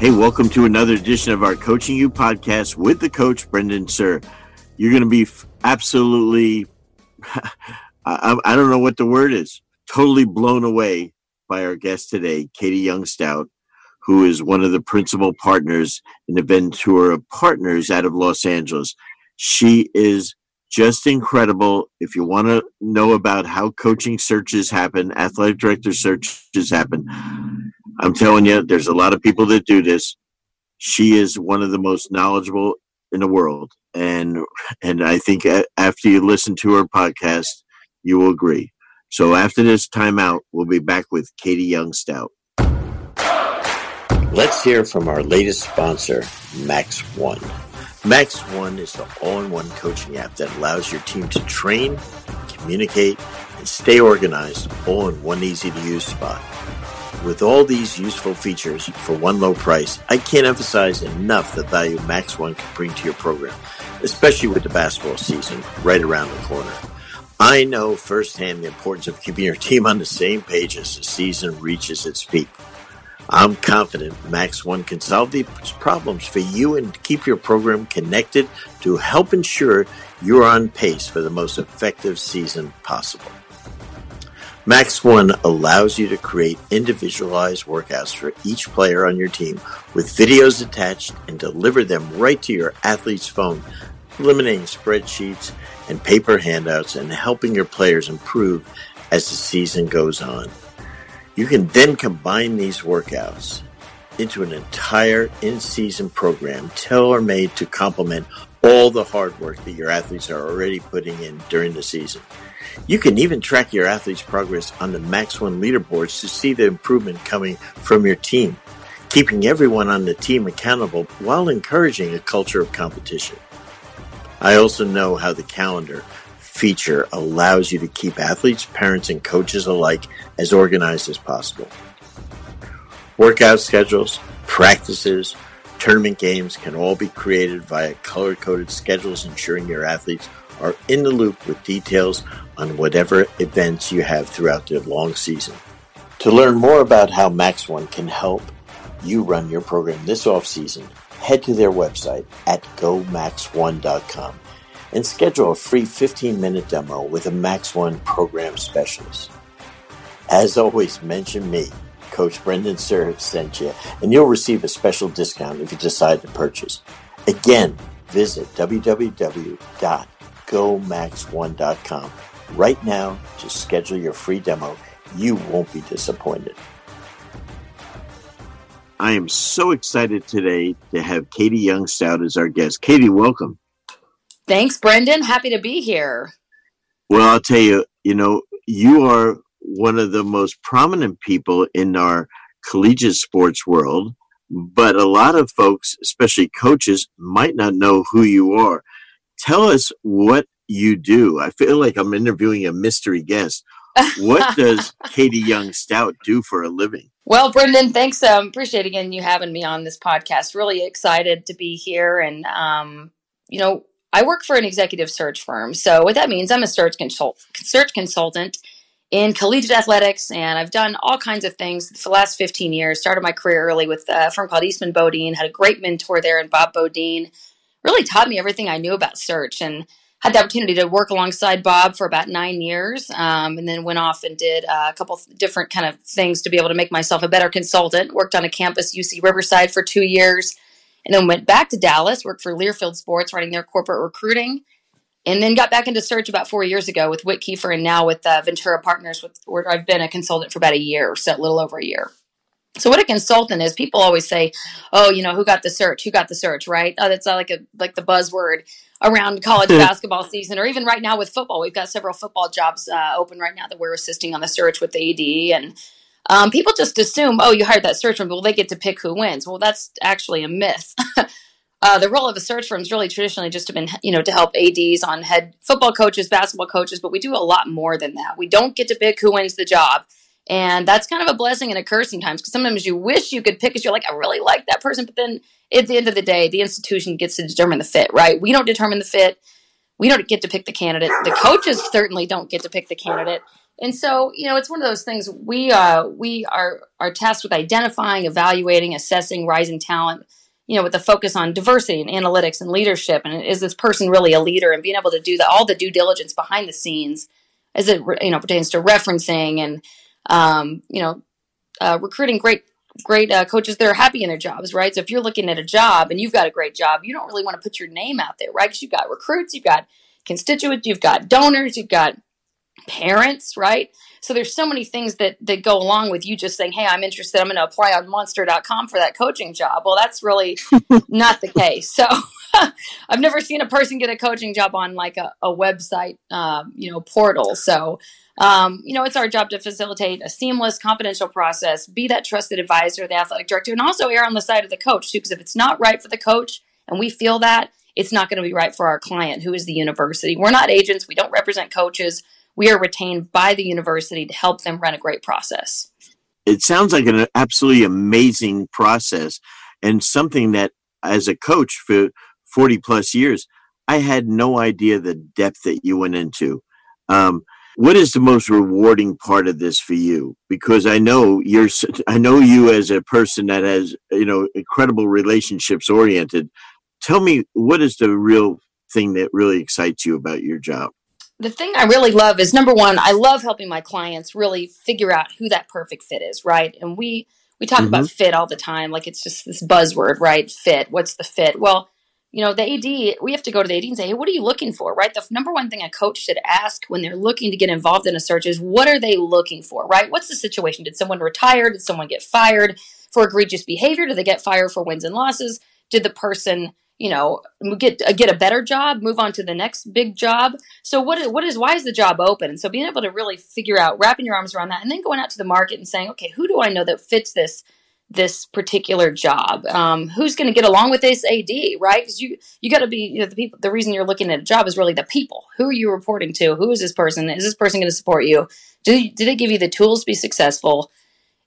Hey, welcome to another edition of our Coaching U podcast with the coach, Brendan Suhr. You're going to be absolutely, I, I don't know what the word is, totally blown away by our guest today, Katie Young Stout, who is one of the principal partners in the Ventura Partners out of Los Angeles. She is just incredible. If you want to know about how coaching searches happen, athletic director searches happen, I'm telling you, there's a lot of people that do this. She is one of the most knowledgeable in the world, and and I think after you listen to her podcast, you will agree. So after this timeout, we'll be back with Katie Young Stout. Let's hear from our latest sponsor, Max One. Max One is the all-in-one coaching app that allows your team to train, communicate, and stay organized all in one easy-to-use spot. With all these useful features for one low price, I can't emphasize enough the value Max One can bring to your program, especially with the basketball season right around the corner. I know firsthand the importance of keeping your team on the same page as the season reaches its peak. I'm confident Max One can solve these problems for you and keep your program connected to help ensure you're on pace for the most effective season possible. Max One allows you to create individualized workouts for each player on your team with videos attached and deliver them right to your athlete's phone, eliminating spreadsheets and paper handouts and helping your players improve as the season goes on. You can then combine these workouts into an entire in-season program tailor-made to complement all the hard work that your athletes are already putting in during the season. You can even track your athletes' progress on the Max One leaderboards to see the improvement coming from your team, keeping everyone on the team accountable while encouraging a culture of competition. I also know how the calendar feature allows you to keep athletes, parents, and coaches alike as organized as possible. Workout schedules, practices, tournament games can all be created via color coded schedules, ensuring your athletes are in the loop with details on whatever events you have throughout the long season. To learn more about how Max One can help you run your program this off season, head to their website at gomax1.com and schedule a free 15 minute demo with a Max One program specialist. As always, mention me, Coach Brendan Suhr sent you, and you'll receive a special discount if you decide to purchase. Again, visit www.gomax1.com right now to schedule your free demo. You won't be disappointed. I am so excited today to have Katie Young Stout as our guest. Katie, welcome. Thanks, Brendan. Happy to be here. Well, I'll tell you, you know, you are one of the most prominent people in our collegiate sports world, but a lot of folks, especially coaches, might not know who you are. Tell us what you do. I feel like I'm interviewing a mystery guest. what does Katie Young Stout do for a living? Well, Brendan, thanks. Um, appreciate again you having me on this podcast. Really excited to be here, and um, you know, I work for an executive search firm. So what that means, I'm a search consult search consultant in collegiate athletics, and I've done all kinds of things for the last 15 years. Started my career early with a firm called Eastman Beaudine. Had a great mentor there, and Bob Beaudine really taught me everything I knew about search and had the opportunity to work alongside Bob for about nine years, um, and then went off and did uh, a couple different kind of things to be able to make myself a better consultant. Worked on a campus UC Riverside for two years, and then went back to Dallas. Worked for Learfield Sports, running their corporate recruiting, and then got back into search about four years ago with WittKieffer, and now with uh, Ventura Partners, with, where I've been a consultant for about a year, so a little over a year. So what a consultant is, people always say, "Oh, you know, who got the search? Who got the search?" Right? Oh, that's like a like the buzzword around college basketball season, or even right now with football. We've got several football jobs uh, open right now that we're assisting on the search with the AD, and um, people just assume, "Oh, you hired that search firm, well, they get to pick who wins." Well, that's actually a myth. uh, the role of a search firm is really traditionally just to been, you know, to help ads on head football coaches, basketball coaches, but we do a lot more than that. We don't get to pick who wins the job and that's kind of a blessing and a curse sometimes because sometimes you wish you could pick because you're like, I really like that person. But then at the end of the day, the institution gets to determine the fit, right? We don't determine the fit. We don't get to pick the candidate. The coaches certainly don't get to pick the candidate. And so, you know, it's one of those things we uh, we are are tasked with identifying, evaluating, assessing rising talent. You know, with the focus on diversity and analytics and leadership, and is this person really a leader? And being able to do the, all the due diligence behind the scenes, as it you know pertains to referencing and um, you know uh, recruiting great great uh, coaches that are happy in their jobs, right? So if you're looking at a job and you've got a great job, you don't really want to put your name out there, right? Because you've got recruits, you've got constituents, you've got donors, you've got parents, right? So there's so many things that that go along with you just saying, "Hey, I'm interested. I'm going to apply on monster.com for that coaching job." Well, that's really not the case. So I've never seen a person get a coaching job on like a, a website, um, you know, portal. So um, you know, it's our job to facilitate a seamless, confidential process, be that trusted advisor, the athletic director, and also err on the side of the coach too. Because if it's not right for the coach, and we feel that, it's not going to be right for our client, who is the university. We're not agents. We don't represent coaches we are retained by the university to help them run a great process. It sounds like an absolutely amazing process and something that, as a coach for 40 plus years, I had no idea the depth that you went into. Um, what is the most rewarding part of this for you? Because I know you're, I know you as a person that has, you know, incredible relationships oriented. Tell me, what is the real thing that really excites you about your job? the thing I really love is number one, I love helping my clients really figure out who that perfect fit is, right? And we we talk mm-hmm. about fit all the time, like it's just this buzzword, right? Fit. What's the fit? Well, you know, the AD, we have to go to the AD and say, hey, what are you looking for, right? The number one thing a coach should ask when they're looking to get involved in a search is, what are they looking for, right? What's the situation? Did someone retire? Did someone get fired for egregious behavior? Did they get fired for wins and losses? Did the person you know get uh, get a better job move on to the next big job so what is, what is why is the job open and so being able to really figure out wrapping your arms around that and then going out to the market and saying okay who do i know that fits this this particular job. Um, who's going to get along with this ad right? Because you you got to be you know the people the reason you're looking at a job is really the people. Who are you reporting to? Who is this person? Is this person going to support you? Do, do they give you the tools to be successful?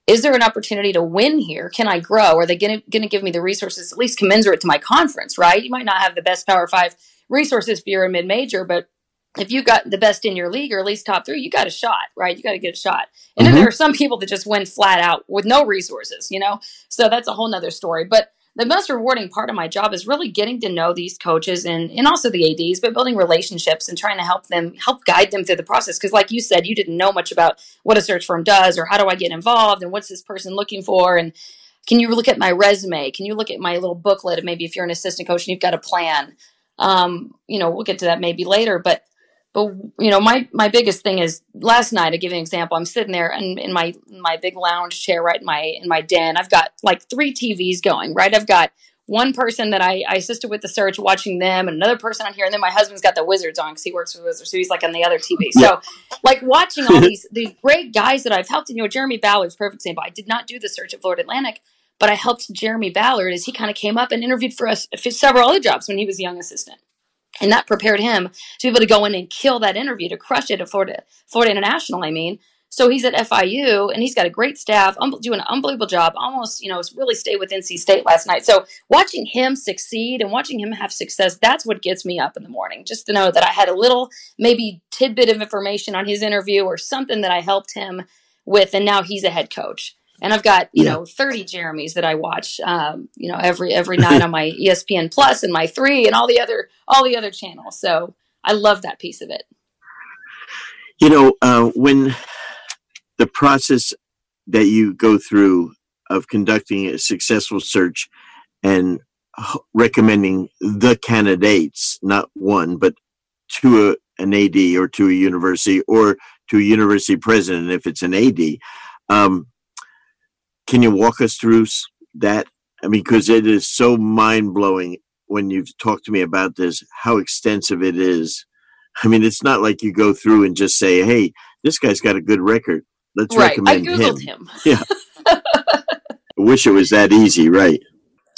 Is there an opportunity to win here? Can I grow? Are they going to give me the resources at least commensurate to my conference, right? You might not have the best Power Five resources if you're a mid major, but if you got the best in your league or at least top three, you got a shot, right? You got to get a shot. And mm-hmm. then there are some people that just win flat out with no resources, you know? So that's a whole nother story. But the most rewarding part of my job is really getting to know these coaches and, and also the ADs, but building relationships and trying to help them, help guide them through the process. Because, like you said, you didn't know much about what a search firm does or how do I get involved and what's this person looking for. And can you look at my resume? Can you look at my little booklet? And maybe if you're an assistant coach and you've got a plan, um, you know, we'll get to that maybe later. But but you know my my biggest thing is last night I give you an example i'm sitting there in, in my my big lounge chair right in my in my den. I've got like three tvs going right? I've got one person that I, I assisted with the search watching them and another person on here and then my husband's got the wizards on because he works for wizards so he's like on the other tv so like watching all these these great guys that i've helped and you know jeremy ballard's perfect example. I did not do the search at florida atlantic but i helped jeremy ballard as he kind of came up and interviewed for us for several other jobs when he was a young assistant and that prepared him to be able to go in and kill that interview to crush it at Florida, Florida International. I mean, so he's at FIU and he's got a great staff, um, doing an unbelievable job. Almost, you know, really stayed with NC State last night. So watching him succeed and watching him have success, that's what gets me up in the morning. Just to know that I had a little maybe tidbit of information on his interview or something that I helped him with, and now he's a head coach and I've got you yeah. know 30 Jeremys that I watch um, you know every every night on my ESPN Plus and my three and all the other all the other channels. So I love that piece of it. You know uh, when the process that you go through of conducting a successful search and recommending the candidates, not one, but to a, an AD or to a university or to a university president if it's an AD. Um, can you walk us through that? I mean, because it is so mind blowing when you've talked to me about this, how extensive it is. I mean, it's not like you go through and just say, "Hey, this guy's got a good record. Let's right. recommend I googled him." him. Yeah. I wish it was that easy, right?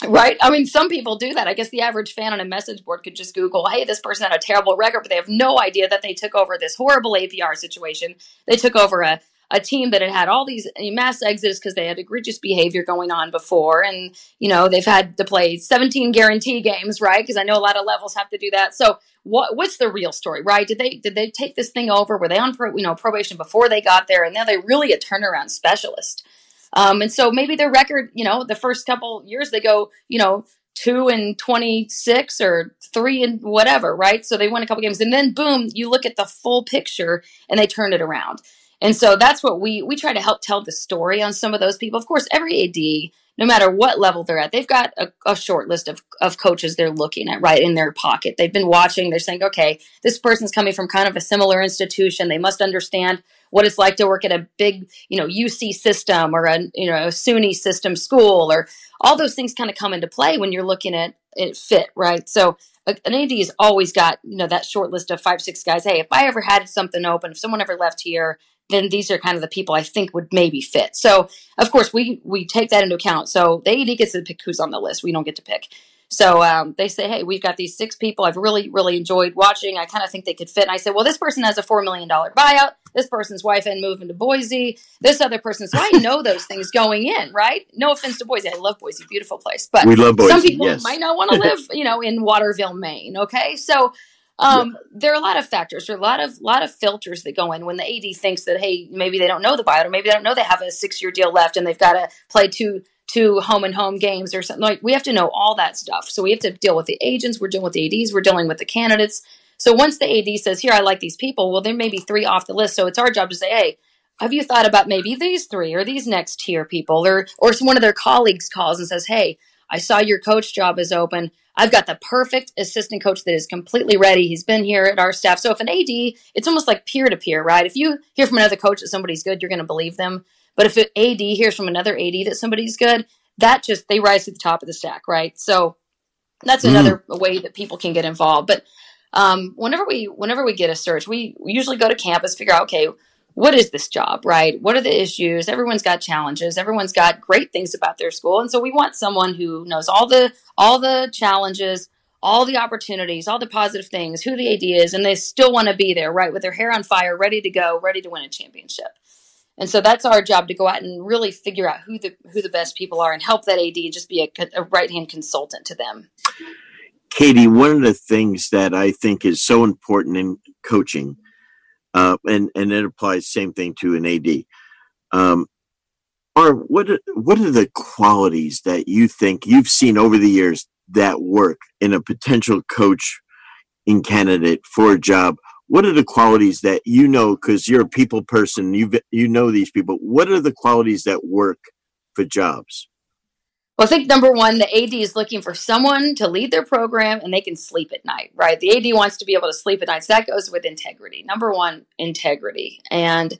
Right. I mean, some people do that. I guess the average fan on a message board could just Google, hey, this person had a terrible record, but they have no idea that they took over this horrible APR situation. They took over a a team that had had all these mass exits because they had egregious behavior going on before and you know they've had to play 17 guarantee games right because i know a lot of levels have to do that so what what's the real story, right? Did they did they take this thing over? Were they on pro, you know probation before they got there, and now they really a turnaround specialist? Um, and so maybe their record, you know, the first couple years they go, you know, two and 26 or three and whatever, right? So they win a couple games and then boom, you look at the full picture and they turn it around. And so that's what we we try to help tell the story on some of those people. Of course, every AD, no matter what level they're at, they've got a, a, short list of, of coaches they're looking at right in their pocket. They've been watching, they're saying, okay, this person's coming from kind of a similar institution. They must understand what it's like to work at a big, you know, UC system or a you know a SUNY system school or all those things kind of come into play when you're looking at it fit, right? So an AD has always got you know that short list of five six guys. Hey, if I ever had something open, if someone ever left here, then these are kind of the people I think would maybe fit. So of course we we take that into account. So the AD gets to pick who's on the list. We don't get to pick. So um, they say, hey, we've got these six people I've really, really enjoyed watching. I kind of think they could fit. And I said, well, this person has a $4 million buyout. This person's wife and moving to Boise. This other person. So I know those things going in, right? No offense to Boise. I love Boise. Beautiful place. But we love Boise, some people yes. might not want to live, you know, in Waterville, Maine. Okay. So um, yeah. there are a lot of factors. There are a lot of lot of filters that go in. When the AD thinks that hey, maybe they don't know the buyout, or maybe they don't know they have a six year deal left and they've got to play two to home and home games or something like we have to know all that stuff. So we have to deal with the agents we're dealing with the ads we're dealing with the candidates. So once the ad says here i like these people well there may be three off the list. So it's our job to say hey have you thought about maybe these three or these next tier people? Or or one of their colleagues calls and says hey i saw your coach job is open i've got the perfect assistant coach that is completely ready he's been here at our staff so if an ad it's almost like peer to peer right if you hear from another coach that somebody's good you're going to believe them but if an AD hears from another AD that somebody's good, that just they rise to the top of the stack, right? So that's mm. another way that people can get involved. But um, whenever we whenever we get a search, we, we usually go to campus, figure out okay, what is this job, right? What are the issues? Everyone's got challenges. Everyone's got great things about their school, and so we want someone who knows all the all the challenges, all the opportunities, all the positive things, who the AD is, and they still want to be there, right, with their hair on fire, ready to go, ready to win a championship. And so that's our job to go out and really figure out who the who the best people are and help that AD just be a, a right hand consultant to them. Katie, one of the things that I think is so important in coaching, uh, and and it applies same thing to an AD, um, are what what are the qualities that you think you've seen over the years that work in a potential coach in candidate for a job? What are the qualities that you know because you're a people person you you know these people. What are the qualities that work for jobs well i think number one the ad is looking for someone to lead their program and they can sleep at night right? The ad wants to be able to sleep at night. So that goes with integrity. Number one integrity. And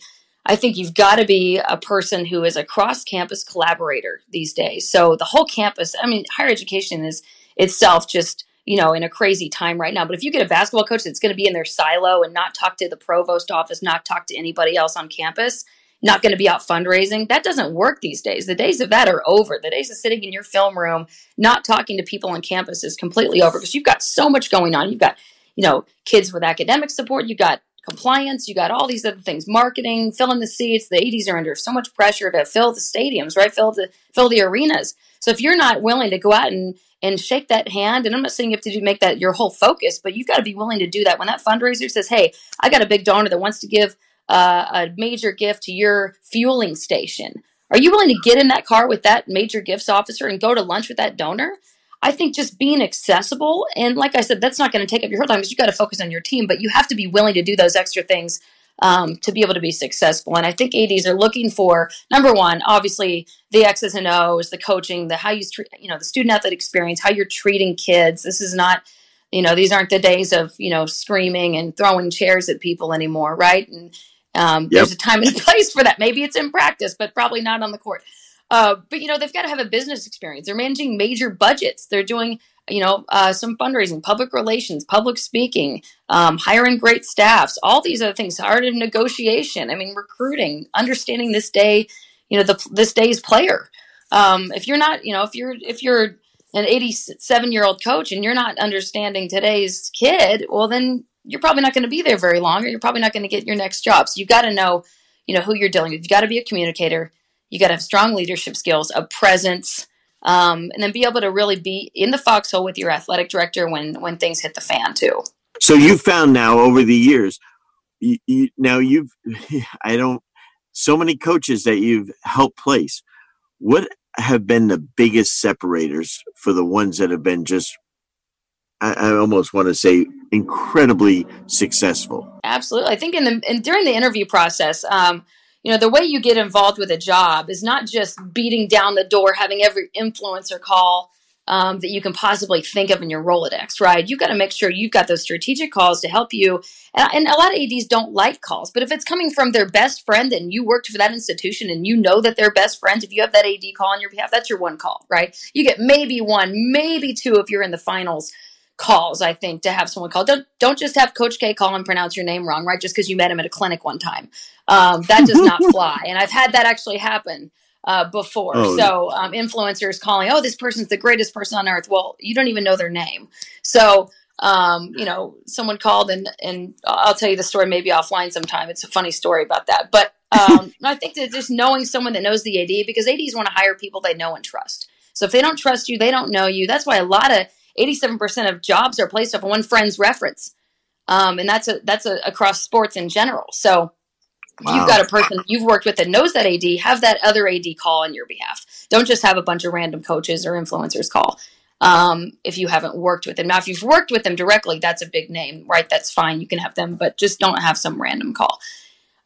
i think you've got to be a person who is a cross campus collaborator these days. So the whole campus i mean higher education is itself just you know, in a crazy time right now. But if you get a basketball coach that's going to be in their silo and not talk to the provost office, not talk to anybody else on campus, not going to be out fundraising, that doesn't work these days. The days of that are over. The days of sitting in your film room, not talking to people on campus is completely over because you've got so much going on. You've got, you know, kids with academic support, you've got compliance, you got all these other things, marketing, filling the seats. The 80s are under so much pressure to fill the stadiums, right? Fill the fill the arenas. So if you're not willing to go out and and shake that hand. And I'm not saying you have to do, make that your whole focus, but you've got to be willing to do that. When that fundraiser says, "Hey, I got a big donor that wants to give uh, a major gift to your fueling station," are you willing to get in that car with that major gifts officer and go to lunch with that donor? I think just being accessible and like I said, that's not going to take up your whole time because you got to focus on your team, but you have to be willing to do those extra things um, to be able to be successful. And I think ADs are looking for number one, obviously the X's and O's, the coaching, the how you treat, you know, the student athlete experience, how you're treating kids. This is not, you know, these aren't the days of you know screaming and throwing chairs at people anymore, right? And um, yep. there's a time and a place for that. Maybe it's in practice, but probably not on the court. Uh, but you know, they've got to have a business experience. They're managing major budgets. They're doing you know, uh, some fundraising, public relations, public speaking, um, hiring great staffs, all these other things, art of negotiation. I mean, recruiting, understanding this day, you know, the this day's player. Um, if you're not, you know, if you're if you're an 87 year old coach and you're not understanding today's kid, well, then you're probably not going to be there very long, or you're probably not going to get your next job. So you've got to know, you know, who you're dealing with. You've got to be a communicator. You got to have strong leadership skills, a presence um, and then be able to really be in the foxhole with your athletic director when when things hit the fan too. So you found now over the years, you, you, now you've, I don't, so many coaches that you've helped place. What have been the biggest separators for the ones that have been just I, I, almost want to say incredibly successful. Absolutely, I think in the in, during the interview process, um, you know, the way you get involved with a job is not just beating down the door, having every influencer call um, that you can possibly think of in your Rolodex, right? You've got to make sure you've got those strategic calls to help you. And, and, a lot of ADs don't like calls, but if it's coming from their best friend and you worked for that institution and you know that they're best friends, if you have that AD call on your behalf, that's your one call, right? You get maybe one, maybe two if you're in the finals calls, I think, to have someone call. Don't don't just have Coach K call and pronounce your name wrong, right? Just because you met him at a clinic one time. Um, that does not fly. And I've had that actually happen uh, before. Oh, so um, influencers calling, oh, this person's the greatest person on earth. Well, you don't even know their name. So um, you know, someone called and and I'll tell you the story maybe offline sometime. It's a funny story about that. But um, I think that just knowing someone that knows the AD because ADs want to hire people they know and trust. So if they don't trust you, they don't know you. That's why a lot of 87% of jobs are placed off of one friend's reference. Um, and that's a, that's a, across sports in general. So Wow. You've got a person you've worked with that knows that AD, have that other AD call on your behalf. Don't just have a bunch of random coaches or influencers call um, if you haven't worked with them. Now, if you've worked with them directly, that's a big name, right? That's fine. You can have them, but just don't have some random call.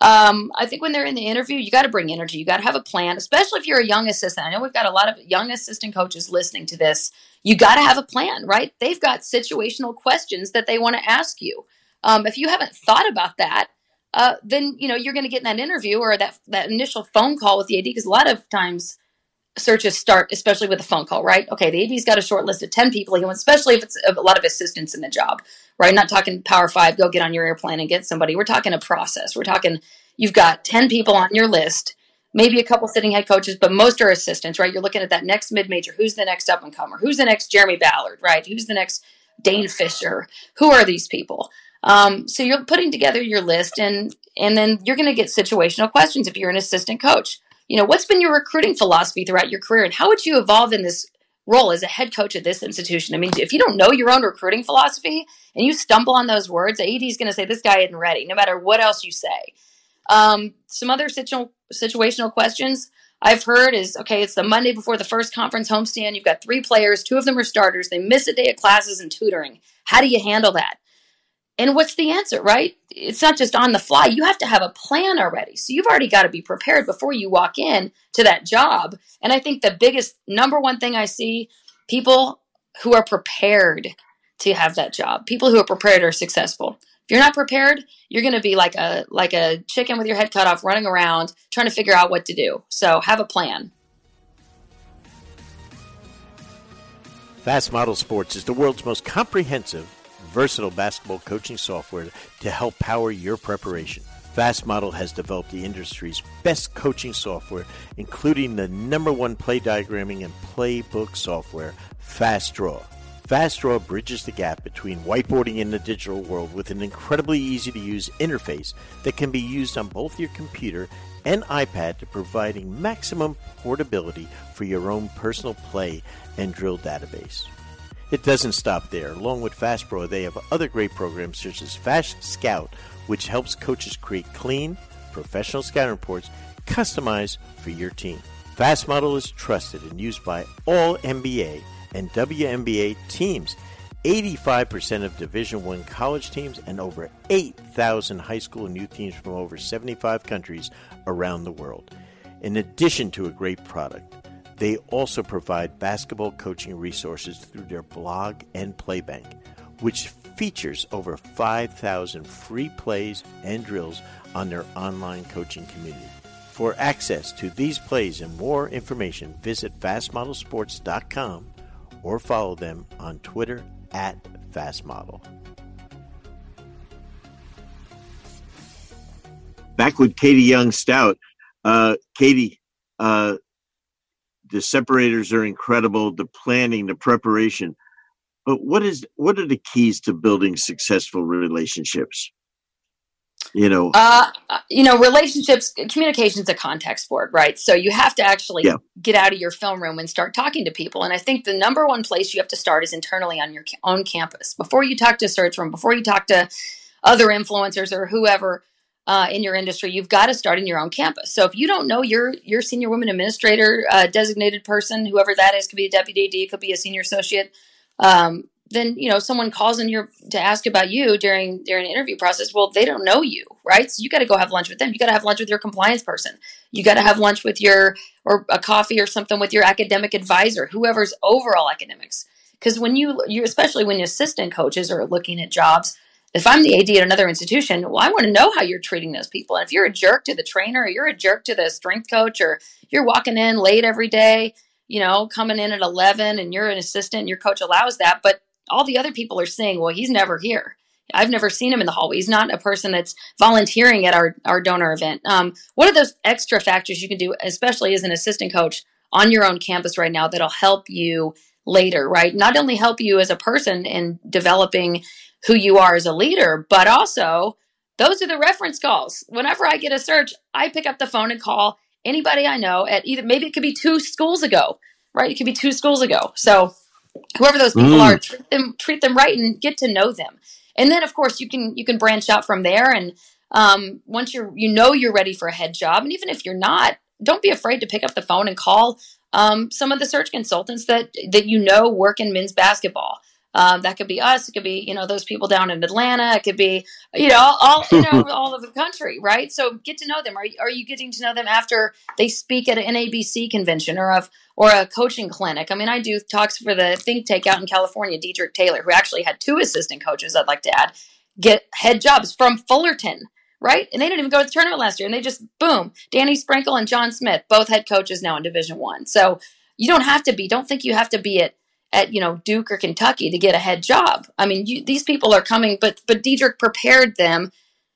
Um, I think when they're in the interview, you got to bring energy. You got to have a plan, especially if you're a young assistant. I know we've got a lot of young assistant coaches listening to this. You got to have a plan, right? They've got situational questions that they want to ask you. Um, if you haven't thought about that, uh, then you know you're going to get in that interview or that that initial phone call with the AD because a lot of times searches start especially with a phone call, right? Okay, the AD's got a short list of ten people he wants, especially if it's a lot of assistants in the job, right? Not talking Power Five, go get on your airplane and get somebody. We're talking a process. We're talking you've got ten people on your list. Maybe a couple sitting head coaches, but most are assistants, right? You're looking at that next mid major. Who's the next up and comer? Who's the next Jeremy Ballard, right? Who's the next Dane Fischer? Who are these people? Um, so you're putting together your list, and and then you're going to get situational questions if you're an assistant coach. You know, what's been your recruiting philosophy throughout your career, and how would you evolve in this role as a head coach at this institution? I mean, if you don't know your own recruiting philosophy and you stumble on those words, AD is going to say this guy isn't ready, no matter what else you say. Um, some other situ- situational questions I've heard is okay, it's the Monday before the first conference homestand. You've got three players, two of them are starters. They miss a day of classes and tutoring. How do you handle that? And what's the answer, right? It's not just on the fly. You have to have a plan already. So you've already got to be prepared before you walk in to that job. And I think the biggest number one thing I see people who are prepared to have that job, people who are prepared are successful. If you're not prepared, you're going to be like a like a chicken with your head cut off running around trying to figure out what to do. So have a plan. Fast Model Sports is the world's most comprehensive versatile basketball coaching software to help power your preparation. Fast Model has developed the industry's best coaching software, including the number one play diagramming and playbook software, Fast Draw. Fast Draw bridges the gap between whiteboarding and the digital world with an incredibly easy to use interface that can be used on both your computer and iPad to providing maximum portability for your own personal play and drill database. It doesn't stop there. Along with Fast Pro, they have other great programs such as Fast Scout, which helps coaches create clean, professional scouting reports customized for your team. Fast Model is trusted and used by all NBA and WNBA teams, 85% of Division 1 college teams and over 8,000 high school and youth teams from over 75 countries around the world. In addition to a great product, they also provide basketball coaching resources through their blog and playbank, which features over 5,000 free plays and drills on their online coaching community. For access to these plays and more information, visit fastmodelsports.com or follow them on Twitter at fastmodel. Back with Katie Young Stout. Uh, Katie, uh, the separators are incredible the planning the preparation. But what is what are the keys to building successful relationships? You know? Uh, you know relationships communication's a contact sport right? So you have to actually yeah. get out of your film room and start talking to people. And i think the number one place you have to start is internally on your own campus. Before you talk to search room before you talk to other influencers or whoever uh, in your industry you've got to start in your own campus. So if you don't know your your senior women administrator uh, designated person whoever that is could be a deputy AD, could be a senior associate um, then you know someone calls in your to ask about you during during an interview process well they don't know you right? So you got to go have lunch with them. You got to have lunch with your compliance person. You got to have lunch with your or a coffee or something with your academic advisor whoever's overall academics. Because when you you especially when assistant coaches are looking at jobs if i'm the ad at another institution well i want to know how you're treating those people and if you're a jerk to the trainer or you're a jerk to the strength coach or you're walking in late every day you know coming in at 11 and you're an assistant your coach allows that but all the other people are saying, well, he's never here. I've never seen him in the hallway. He's not a person that's volunteering at our, our donor event. Um, what are those extra factors you can do, especially as an assistant coach on your own campus right now, that'll help you later, right? Not only help you as a person in developing who you are as a leader, but also those are the reference calls. Whenever I get a search, I pick up the phone and call anybody I know at either, maybe it could be two schools ago, right? It could be two schools ago. So whoever those people mm. are treat them treat them right and get to know them and then of course you can you can branch out from there and um, once you're you know you're ready for a head job and even if you're not don't be afraid to pick up the phone and call um, some of the search consultants that that you know work in men's basketball um, that could be us. It could be you know those people down in Atlanta. It could be you know all you know all of the country, right? So get to know them. Are are you getting to know them after they speak at an NABC convention or of or a coaching clinic? I mean, I do talks for the think tank out in California. Dedrique Taylor, who actually had two assistant coaches, I'd like to add, get head jobs from Fullerton. Right, and they didn't even go to the tournament last year, and they just boom. Danny Sprinkle and John Smith, both head coaches now in Division One. So you don't have to be. Don't think you have to be at at you know Duke or Kentucky to get a head job. I mean, you, these people are coming, but but Dedrique prepared them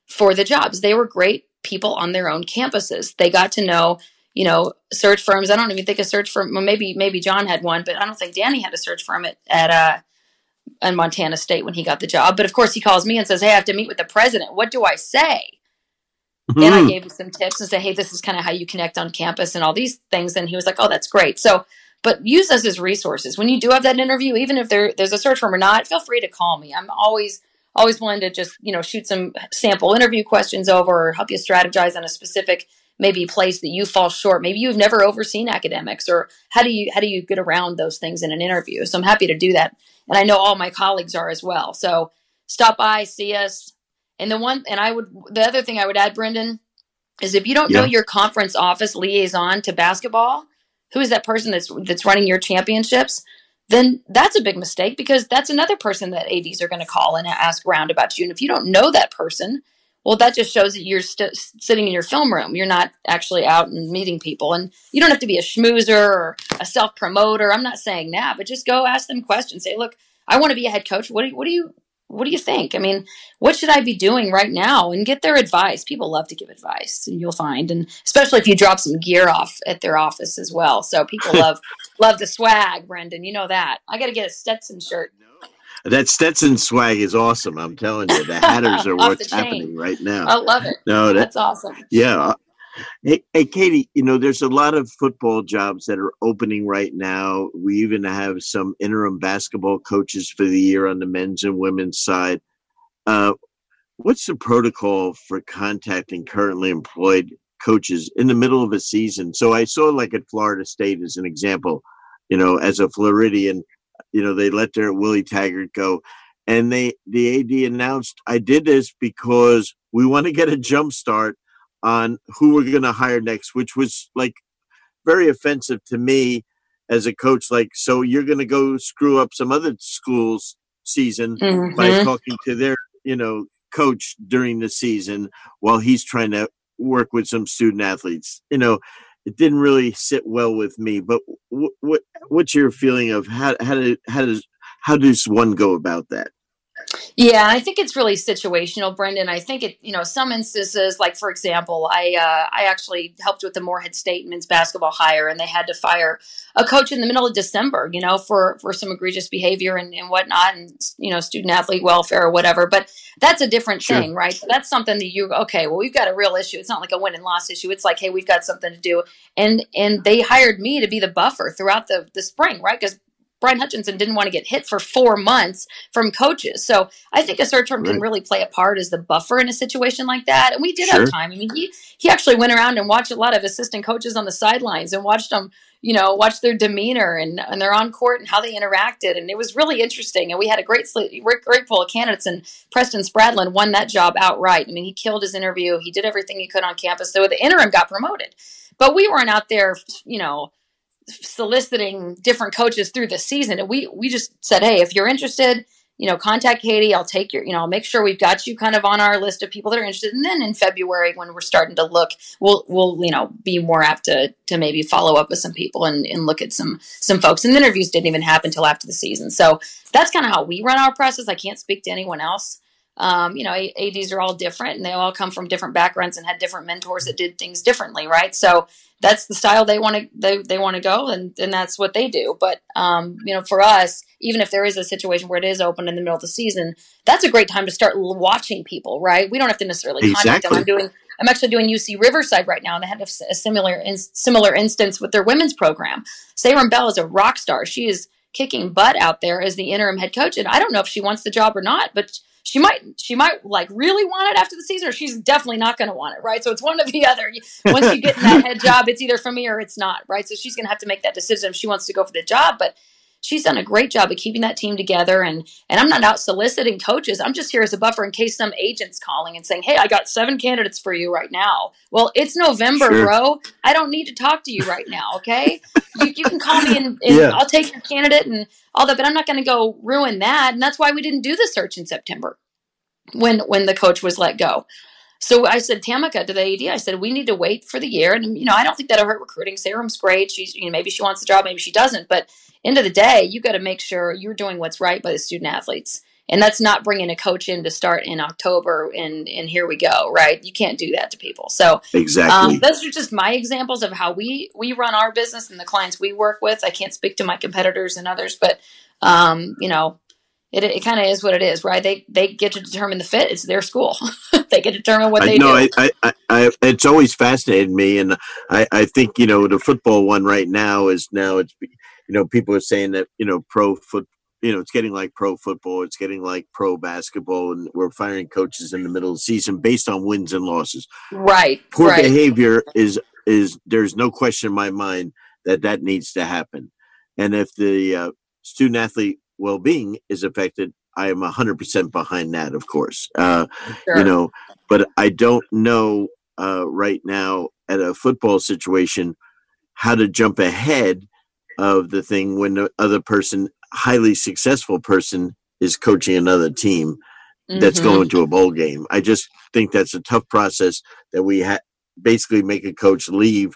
for the jobs. They were great people on their own campuses. They got to know you know search firms. I don't even think a search firm. Well, maybe maybe John had one, but I don't think Danny had a search firm at at uh, in Montana State when he got the job. But of course, he calls me and says, "Hey, I have to meet with the president. What do I say?" Mm-hmm. And I gave him some tips and said, "Hey, this is kind of how you connect on campus and all these things." And he was like, "Oh, that's great." So but use us as resources when you do have that interview even if there, there's a search firm or not feel free to call me i'm always always willing to just you know shoot some sample interview questions over or help you strategize on a specific maybe place that you fall short maybe you've never overseen academics or how do you how do you get around those things in an interview so i'm happy to do that and i know all my colleagues are as well so stop by see us and the one and i would the other thing i would add brendan is if you don't yeah. know your conference office liaison to basketball who is that person that's that's running your championships then that's a big mistake because that's another person that ads are going to call and ask around about you. And if you don't know that person well that just shows that you're st- sitting in your film room. You're not actually out and meeting people. And you don't have to be a schmoozer or a self promoter i'm not saying that but just go ask them questions. Say look i want to be a head coach. What do you, what do you what do you think? I mean, what should I be doing right now? And get their advice. People love to give advice, and you'll find, and especially if you drop some gear off at their office as well. So people love love the swag, Brendan. You know that. I got to get a Stetson shirt. That Stetson swag is awesome. I'm telling you, the Hatters are what's happening right now. I love it. No, that, that's awesome. Yeah, Hey, hey, Katie, you know, there's a lot of football jobs that are opening right now. We even have some interim basketball coaches for the year on the men's and women's side. Uh, what's the protocol for contacting currently employed coaches in the middle of a season? So I saw, like at Florida State, as an example, you know, as a Floridian, you know, they let their Willie Taggart go. And they the AD announced, I did this because we want to get a jump start on who we're going to hire next, which was like very offensive to me as a coach. Like, so you're going to go screw up some other schools' season mm-hmm. by talking to their, you know, coach during the season while he's trying to work with some student athletes. You know, it didn't really sit well with me. But what what's your feeling of how how, do, how does how does one go about that? Yeah, I think it's really situational, Brendan. I think it, you know, some instances, like for example, I uh, I actually helped with the Morehead State men's basketball hire, and they had to fire a coach in the middle of December, you know, for for some egregious behavior and, and whatnot, and you know, student athlete welfare or whatever. But that's a different sure. thing, right? So that's something that you okay. Well, we've got a real issue. It's not like a win and loss issue. It's like, hey, we've got something to do, and and they hired me to be the buffer throughout the the spring, right? Because Brian Hutchinson didn't want to get hit for four months from coaches. So I think a search firm right. can really play a part as the buffer in a situation like that. And we did sure. have time. I mean, he he actually went around and watched a lot of assistant coaches on the sidelines and watched them, you know, watch their demeanor and, and they're on court and how they interacted. And it was really interesting. And we had a great great, great pool of candidates. And Preston Spradlin won that job outright. I mean, he killed his interview. He did everything he could on campus. So the interim got promoted. But we weren't out there, you know, soliciting different coaches through the season. And we we just said, hey, if you're interested, you know, contact Katie. I'll take your, you know, I'll make sure we've got you kind of on our list of people that are interested. And then in February, when we're starting to look, we'll we'll you know be more apt to to maybe follow up with some people and, and look at some some folks. And the interviews didn't even happen until after the season. So that's kind of how we run our process. I can't speak to anyone else. Um, you know, ADs are all different and they all come from different backgrounds and had different mentors that did things differently, right? So that's the style they want to they, they want to go and, and that's what they do. But um, you know for us even if there is a situation where it is open in the middle of the season that's a great time to start watching people right? We don't have to necessarily exactly. contact them. I'm doing i'm actually doing uc riverside right now and they had a, a similar in, similar instance with their women's program. Sayram bell is a rock star. She is kicking butt out there as the interim head coach and i don't know if she wants the job or not but she might she might like really want it after the season or she's definitely not going to want it right? So it's one or the other. Once you get in that head job it's either for me or it's not right? So she's going to have to make that decision if she wants to go for the job but she's done a great job of keeping that team together and and i'm not out soliciting coaches i'm just here as a buffer in case some agent's calling and saying hey i got seven candidates for you right now well it's november sure. bro i don't need to talk to you right now okay you, you, can call me and, and yeah. i'll take your candidate and all that but i'm not going to go ruin that and that's why we didn't do the search in september when when the coach was let go so I said, Tamica to the AD, I said, we need to wait for the year. And, you know, I don't think that'll hurt recruiting. Sayram's great. She's, you know, maybe she wants the job, maybe she doesn't. But end of the day, you got to make sure you're doing what's right by the student athletes. And that's not bringing a coach in to start in October and and here we go, right? You can't do that to people. So exactly, um, those are just my examples of how we we run our business and the clients we work with. I can't speak to my competitors and others, but um, you know, it, it kind of is what it is, right? They they get to determine the fit. It's their school. they get to determine what they no, do. I, I, I, it's always fascinated me, and I, I think you know the football one right now is now it's you know, people are saying that, you know, pro foot, you know, it's getting like pro football, it's getting like pro basketball, and we're firing coaches in the middle of the season based on wins and losses. Right. Poor right. behavior is is there's no question in my mind that that needs to happen, and if the uh, student athlete well being is affected, I am hundred percent behind that, of course. Uh, sure. You know, but I don't know uh, right now at a football situation how to jump ahead of the thing when the other person, highly successful person, is coaching another team that's mm-hmm. going to a bowl game. I just think that's a tough process that we ha- basically make a coach leave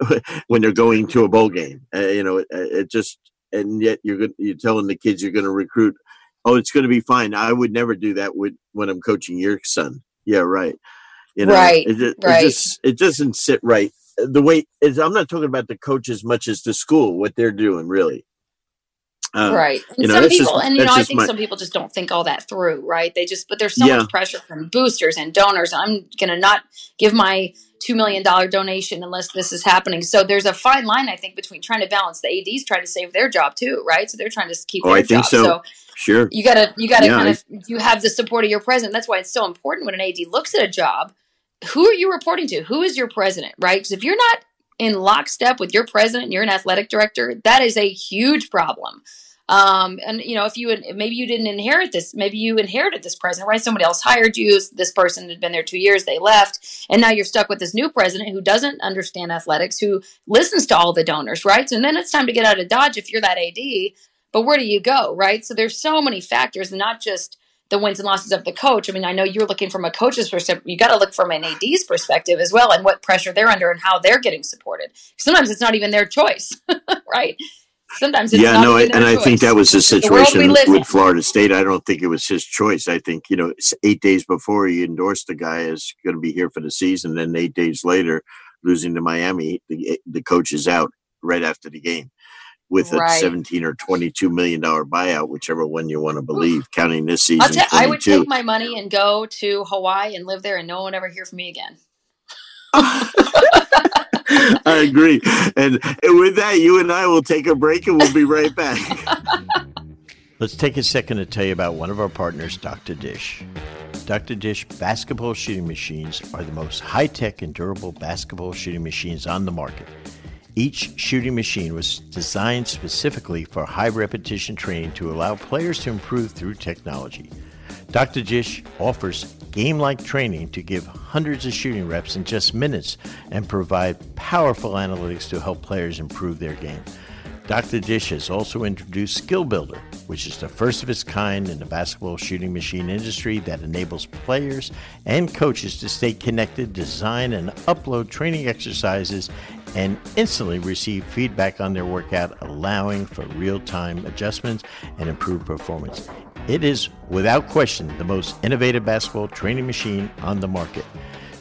when they're going to a bowl game. Uh, you know, it, it, just and yet you're good, you're telling the kids you're going to recruit. Oh, it's going to be fine. I would never do that with when I'm coaching your son. Yeah, right. You know, right, it, it, right. It just it doesn't sit right the way is I'm not talking about the coach as much as the school, what they're doing really. Uh, right. And know, some people, just, and you know, I think my, some people just don't think all that through, right? They just, but there's so yeah. much pressure from boosters and donors. I'm going to not give my $2 million donation unless this is happening. So there's a fine line, I think, between trying to balance the ADs trying to save their job too, right? So they're trying to keep oh, their I think job. So. so sure. You gotta, you gotta yeah, kind I, of, you have the support of your president. That's why it's so important when an AD looks at a job who are you reporting to? Who is your president, right? Because if you're not in lockstep with your president and you're an athletic director, that is a huge problem. Um, and you know, if you maybe you didn't inherit this, maybe you inherited this president, right? Somebody else hired you. This person had been there two years, they left, and now you're stuck with this new president who doesn't understand athletics, who listens to all the donors, right? So then it's time to get out of Dodge if you're that AD. But where do you go, right? So there's so many factors, not just the wins and losses of the coach. I mean, I know you're looking from a coach's perspective. You got to look from an AD's perspective as well, and what pressure they're under and how they're getting supported. Sometimes it's not even their choice, right? sometimes yeah, no, I, and I think that was the situation the with Florida State. I don't think it was his choice. I think you know, eight days before he endorsed the guy as going to be here for the season, then eight days later, losing to Miami, the eh, the coach is out right after the game with a right. 17 or 22 million dollar buyout whichever one you want to believe counting this season i would take my money and go to hawaii and live there and no one ever hear from me again I agree. And, and with that, you and I will take a break and we'll be right back. Let's take a second to tell you about one of our partners, Dr. Dish. Dr. Dish basketball shooting machines are the most high tech and durable basketball shooting machines on the market. Each shooting machine was designed specifically for high repetition training to allow players to improve through technology. Dr. Dish offers game like training to give hundreds of shooting reps in just minutes and provide powerful analytics to help players improve their game. Dr. Dish has also introduced Skill Builder, which is the first of its kind in the basketball shooting machine industry that enables players and coaches to stay connected, design and upload training exercises, and instantly receive feedback on their workout, allowing for real time adjustments and improved performance. It is, without question, the most innovative basketball training machine on the market.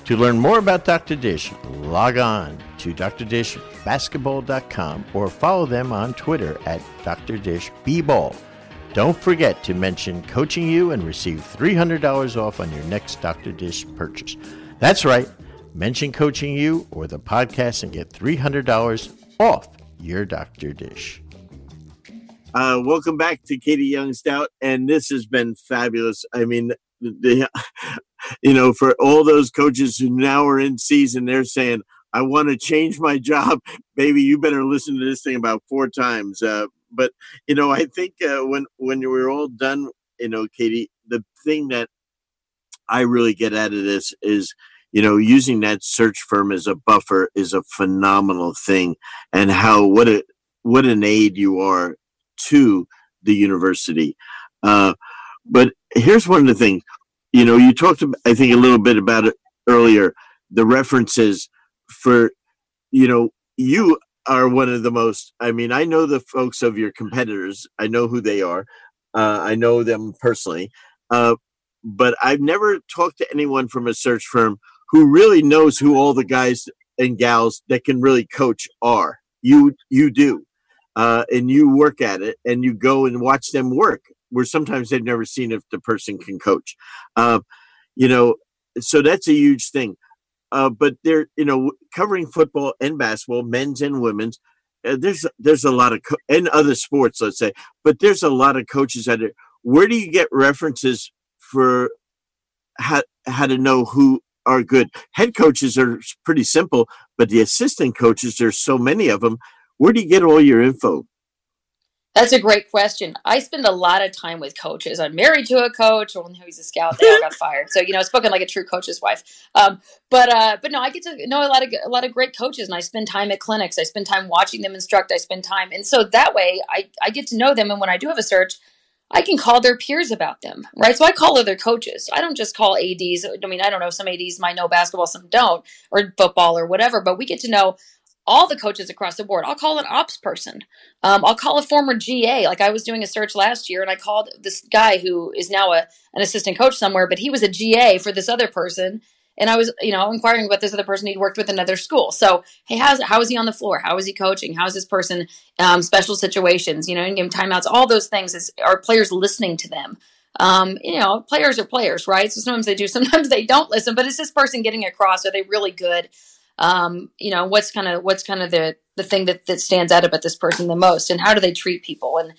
To learn more about Dr. Dish, log on to drdishbasketball.com or follow them on Twitter at Dr. Dish Bball. Don't forget to mention Coaching U and receive $300 off on your next Dr. Dish purchase. That's right. Mention Coaching U or the podcast and get $300 off your Dr. Dish. Uh, welcome back to Katie Young Stout, and this has been fabulous. I mean, the, you know, for all those coaches who now are in season, they're saying, "I want to change my job." Baby, you better listen to this thing about four times. Uh, but you know, I think uh, when when we're all done, you know, Katie, the thing that I really get out of this is you know using that search firm as a buffer is a phenomenal thing and how what a what an aid you are to the university. Uh, but here's one of the things, you know, you talked, I think, a little bit about it earlier. The references for, you know, you are one of the most. I mean, I know the folks of your competitors. I know who they are. Uh, I know them personally, uh, but I've never talked to anyone from a search firm who really knows who all the guys and gals that can really coach are. You you do uh, and you work at it and you go and watch them work where sometimes they've never seen if the person can coach uh, you know so that's a huge thing uh, but they're you know covering football and basketball men's and women's uh, there's there's a lot of co- and other sports let's say but there's a lot of coaches out there. where do you get references for how how to know who are good head coaches are pretty simple but the assistant coaches there's so many of them where do you get all your info? That's a great question. I spend a lot of time with coaches. I'm married to a coach, or he's a scout. They all got fired, so you know, spoken like a true coach's wife. Um, but uh, but no, I get to know a lot of a lot of great coaches, and I spend time at clinics. I spend time watching them instruct. I spend time, and so that way, I I get to know them. And when I do have a search, I can call their peers about them, right? So I call other coaches. I don't just call ads. I mean, I don't know. Some ads might know basketball, some don't, or football, or whatever. But we get to know all the coaches across the board. I'll call an ops person. Um, I'll call a former GA. Like I was doing a search last year and I called this guy who is now a, an assistant coach somewhere, but he was a GA for this other person. And I was, you know, inquiring about this other person he'd worked with another school. So, hey, how's how is he on the floor? How is he coaching? How's this person um, special situations? You know, in game timeouts, all those things. Is are players listening to them? Um, you know, players are players, right? So sometimes they do, sometimes they don't listen. But is this person getting across? Are they really good? um, you know what's kind of what's kind of the the thing that that stands out about this person the most and how do they treat people and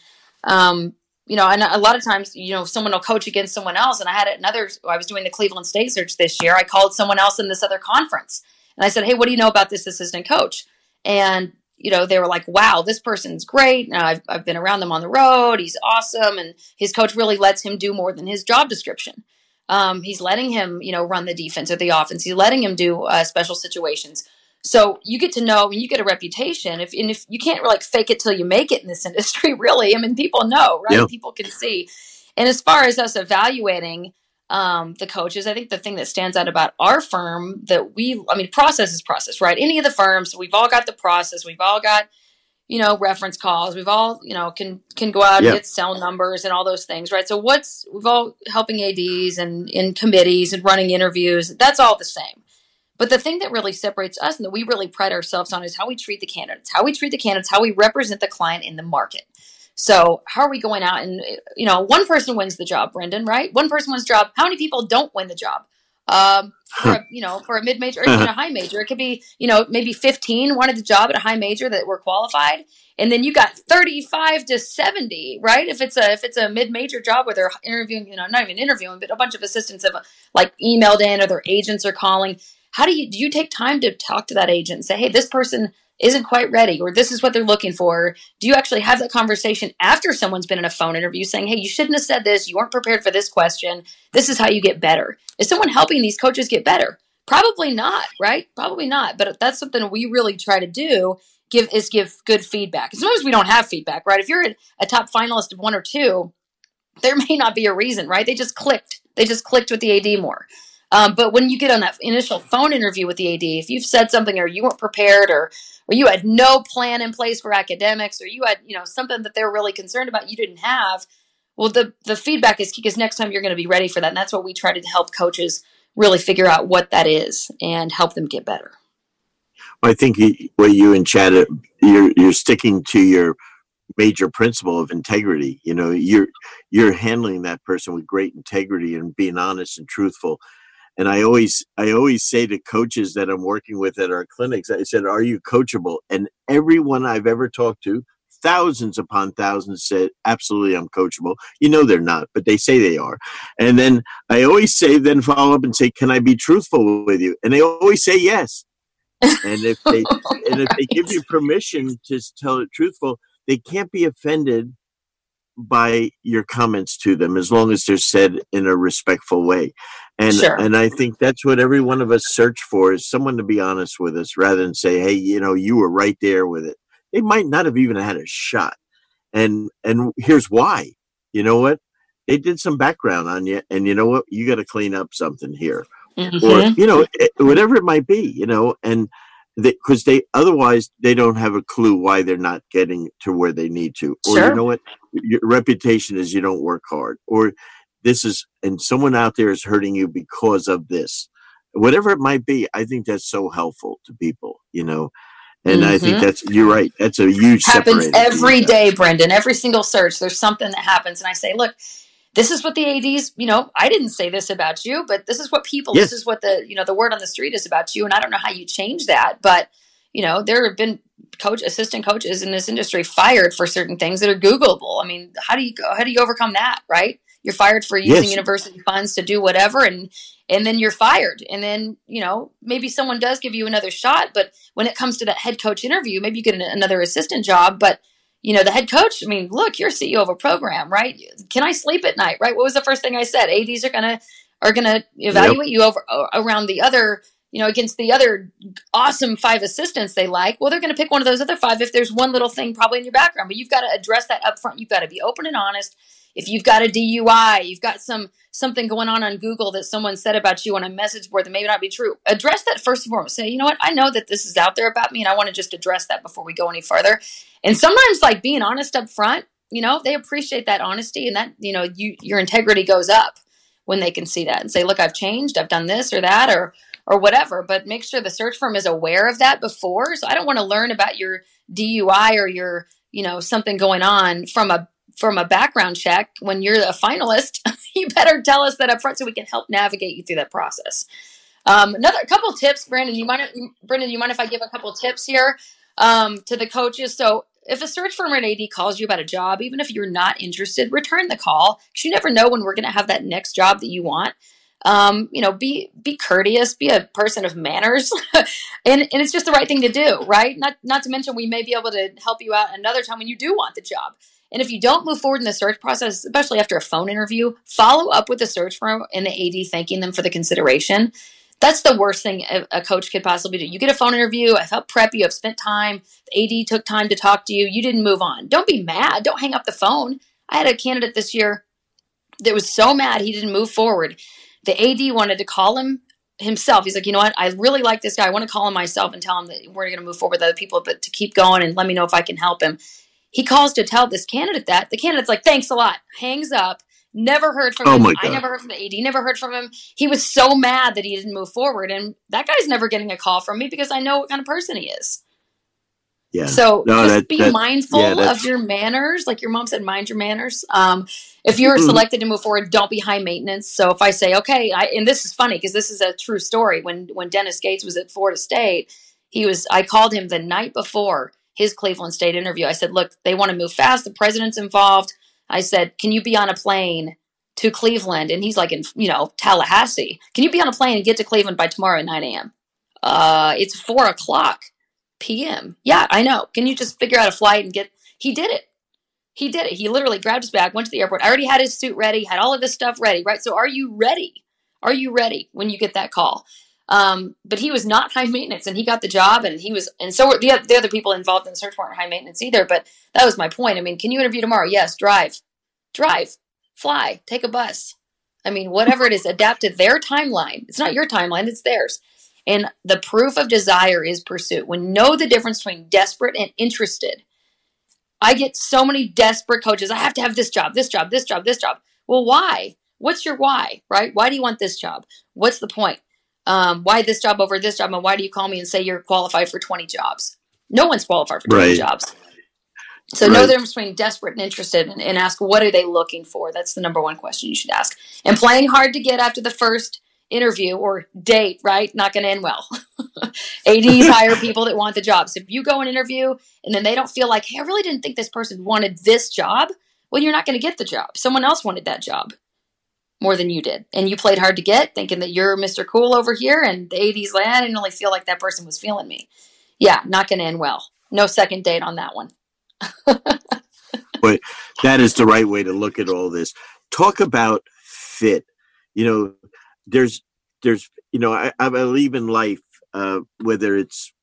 um, you know and a lot of times you know someone will coach against someone else. And i had another i was doing the cleveland state search this year. I called someone else in this other conference. And i said hey what do you know about this assistant coach? And you know they were like wow this person's great. I've, I've been around them on the road. He's awesome. And his coach really lets him do more than his job description. Um, he's letting him, you know, run the defense or the offense. He's letting him do uh, special situations. So you get to know, and you get a reputation. If and if you can't like fake it till you make it in this industry, really. I mean, people know, right? Yeah. People can see. And as far as us evaluating um, the coaches, I think the thing that stands out about our firm that we, I mean, process is process, right? Any of the firms, we've all got the process. We've all got you know, reference calls. We've all, you know, can can go out and get cell numbers and all those things, right? So what's we've all helping ads and in committees and running interviews. That's all the same. But the thing that really separates us and that we really pride ourselves on is how we treat the candidates, how we treat the candidates, how we represent the client in the market. So how are we going out and you know one person wins the job, Brendan, right? One person wins the job. How many people don't win the job? Um, for a, you know for a mid major or even a high major, it could be you know maybe fifteen wanted the job at a high major that were qualified, and then you got thirty five to seventy, right? If it's a if it's a mid major job where they're interviewing, you know, not even interviewing, but a bunch of assistants have like emailed in or their agents are calling. How do you do? You take time to talk to that agent and say, hey, this person isn't quite ready or this is what they're looking for. Do you actually have that conversation after someone's been in a phone interview saying hey you shouldn't have said this. You weren't prepared for this question. This is how you get better. Is someone helping these coaches get better? Probably not right? Probably not. But that's something we really try to do give is give good feedback. Sometimes we don't have feedback right? If you're a top finalist of one or two there may not be a reason right? They just clicked. They just clicked with the ad more um, but when you get on that initial phone interview with the ad if you've said something or you weren't prepared or or you had no plan in place for academics or you had you know something that they're really concerned about you didn't have well the the feedback is key because next time you're going to be ready for that. And that's what we try to help coaches really figure out what that is and help them get better. I think what you and chad you're you're sticking to your major principle of integrity. You know you're you're handling that person with great integrity and being honest and truthful and i always i always say to coaches that i'm working with at our clinics i said are you coachable? And everyone i've ever talked to thousands upon thousands said absolutely i'm coachable. You know they're not but they say they are. And then i always say then follow up and say can i be truthful with you? And they always say yes. And if they and if they give you permission to tell it truthful they can't be offended by your comments to them as long as they're said in a respectful way and sure. and i think that's what every one of us search for is someone to be honest with us rather than say hey you know you were right there with it. They might not have even had a shot. And and here's why. You know what? They did some background on you and you know what? You got to clean up something here. Mm-hmm. or you know eh, whatever it might be you know? And because they, they, otherwise they don't have a clue why they're not getting to where they need to. Or sure. you know what? Your reputation is you don't work hard. Or this is and someone out there is hurting you because of this whatever it might be i think that's so helpful to people you know and mm-hmm. i think mm-hmm. that's you're right that's a huge happens every day brendan every single search there's something that happens and i say look this is what the ads you know i didn't say this about you but this is what people yes. this is what the you know the word on the street is about you and i don't know how you change that but you know there have been coach assistant coaches in this industry fired for certain things that are googleable i mean how do you go how do you overcome that right you're fired for using yes. university funds to do whatever and and then you're fired. And then you know maybe someone does give you another shot but when it comes to that head coach interview maybe you get another assistant job but you know the head coach i mean look you're ceo of a program right? Can i sleep at night right? What was the first thing i said? Ads are gonna are gonna evaluate yep. you over around the other you know against the other awesome five assistants they like. Well they're going to pick one of those other five if there's one little thing probably in your background but you've got to address that up front you've got to be open and honest if you've got a DUI, you've got some something going on on Google that someone said about you on a message board that may not be true. Address that first and foremost. Say, you know what? I know that this is out there about me, and I want to just address that before we go any further. And sometimes, like being honest up front, you know, they appreciate that honesty, and that you know, you your integrity goes up when they can see that and say, look, I've changed, I've done this or that, or or whatever. But make sure the search firm is aware of that before. So I don't want to learn about your DUI or your you know something going on from a from a background check when you're a finalist you better tell us that up front so we can help navigate you through that process um, another couple tips brandon you mind brendan you mind if i give a couple tips here um, to the coaches so if a search firm or an ad calls you about a job even if you're not interested return the call because you never know when we're going to have that next job that you want um, you know, be be courteous, be a person of manners, and and it's just the right thing to do, right? Not not to mention we may be able to help you out another time when you do want the job. And if you don't move forward in the search process, especially after a phone interview, follow up with the search firm and the AD thanking them for the consideration. That's the worst thing a, coach could possibly do. You get a phone interview, I've helped prep you, I've spent time, the AD took time to talk to you, you didn't move on. Don't be mad. Don't hang up the phone. I had a candidate this year that was so mad he didn't move forward. The AD wanted to call him himself. He's like, you know what? I really like this guy. I want to call him myself and tell him that we're going to move forward with other people, but to keep going and let me know if I can help him. He calls to tell this candidate that. The candidate's like, thanks a lot. Hangs up. Never heard from Oh him. I never heard from the AD. Never heard from him. He was so mad that he didn't move forward. And that guy's never getting a call from me because I know what kind of person he is. Yeah. So No, just that- be that- mindful yeah, of your manners. Like your mom said, mind your manners. Um, if you're Mhm. selected to move forward, don't be high maintenance. So if I say, okay, I, and this is funny because this is a true story. When when Dennis Gates was at Florida State, he was. I called him the night before his Cleveland State interview. I said, look, they want to move fast. The president's involved. I said, can you be on a plane to Cleveland? And he's like in you know Tallahassee. Can you be on a plane and get to Cleveland by tomorrow at nine a.m.? Uh, it's four o'clock p.m. Yeah, I know. Can you just figure out a flight and get? He did it. He did it. He literally grabbed his bag, went to the airport. I already had his suit ready, had all of his stuff ready, right? So, are you ready? Are you ready when you get that call? Um, but he was not high maintenance, and he got the job, and he was, and so were the, the other people involved in the search weren't high maintenance either. But that was my point. I mean, can you interview tomorrow? Yes. Drive, drive, fly, take a bus. I mean, whatever it is, adapt to their timeline. It's not your timeline; it's theirs. And the proof of desire is pursuit. When know the difference between desperate and interested. I get so many desperate coaches. I have to have this job, this job, this job, this job. Well, why? What's your why? Right? Why do you want this job? What's the point? Um, why this job over this job? And why do you call me and say you're qualified for 20 jobs? No one's qualified for 20 Right. jobs. So know Right. the difference between desperate and interested and, and ask what are they looking for? That's the number one question you should ask. And playing hard to get after the first interview or date, right? Not going to end well. ADs hire people that want the jobs. If you go and interview and then they don't feel like, hey, I really didn't think this person wanted this job, well, you're not going to get the job. Someone else wanted that job more than you did. And you played hard to get, thinking that you're Mr. Cool over here. And the AD's like, I didn't really feel like that person was feeling me. Yeah, not going to end well. No second date on that one. But that is the right way to look at all this. Talk about fit. You know, there's there's you know I, I believe in life, uh, whether it's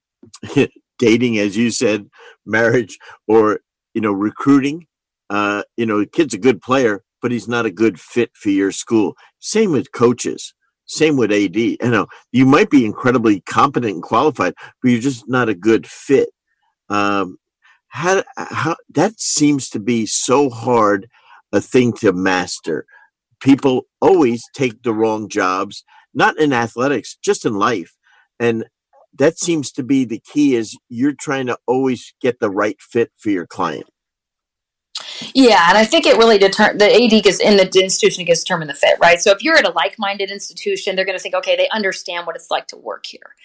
dating, as you said, marriage, or you know recruiting. Uh, you know, kid's a good player, but he's not a good fit for your school. Same with coaches. Same with AD. You know, you might be incredibly competent and qualified, but you're just not a good fit. Um, how, how that seems to be so hard a thing to master. People always take the wrong jobs, not in athletics, just in life. And that seems to be the key is you're trying to always get the right fit for your client. Yeah, and I think it really determines the AD gets in the institution gets determine the fit, right? So if you're at a like-minded institution, they're going to think, okay, they understand what it's like to work here.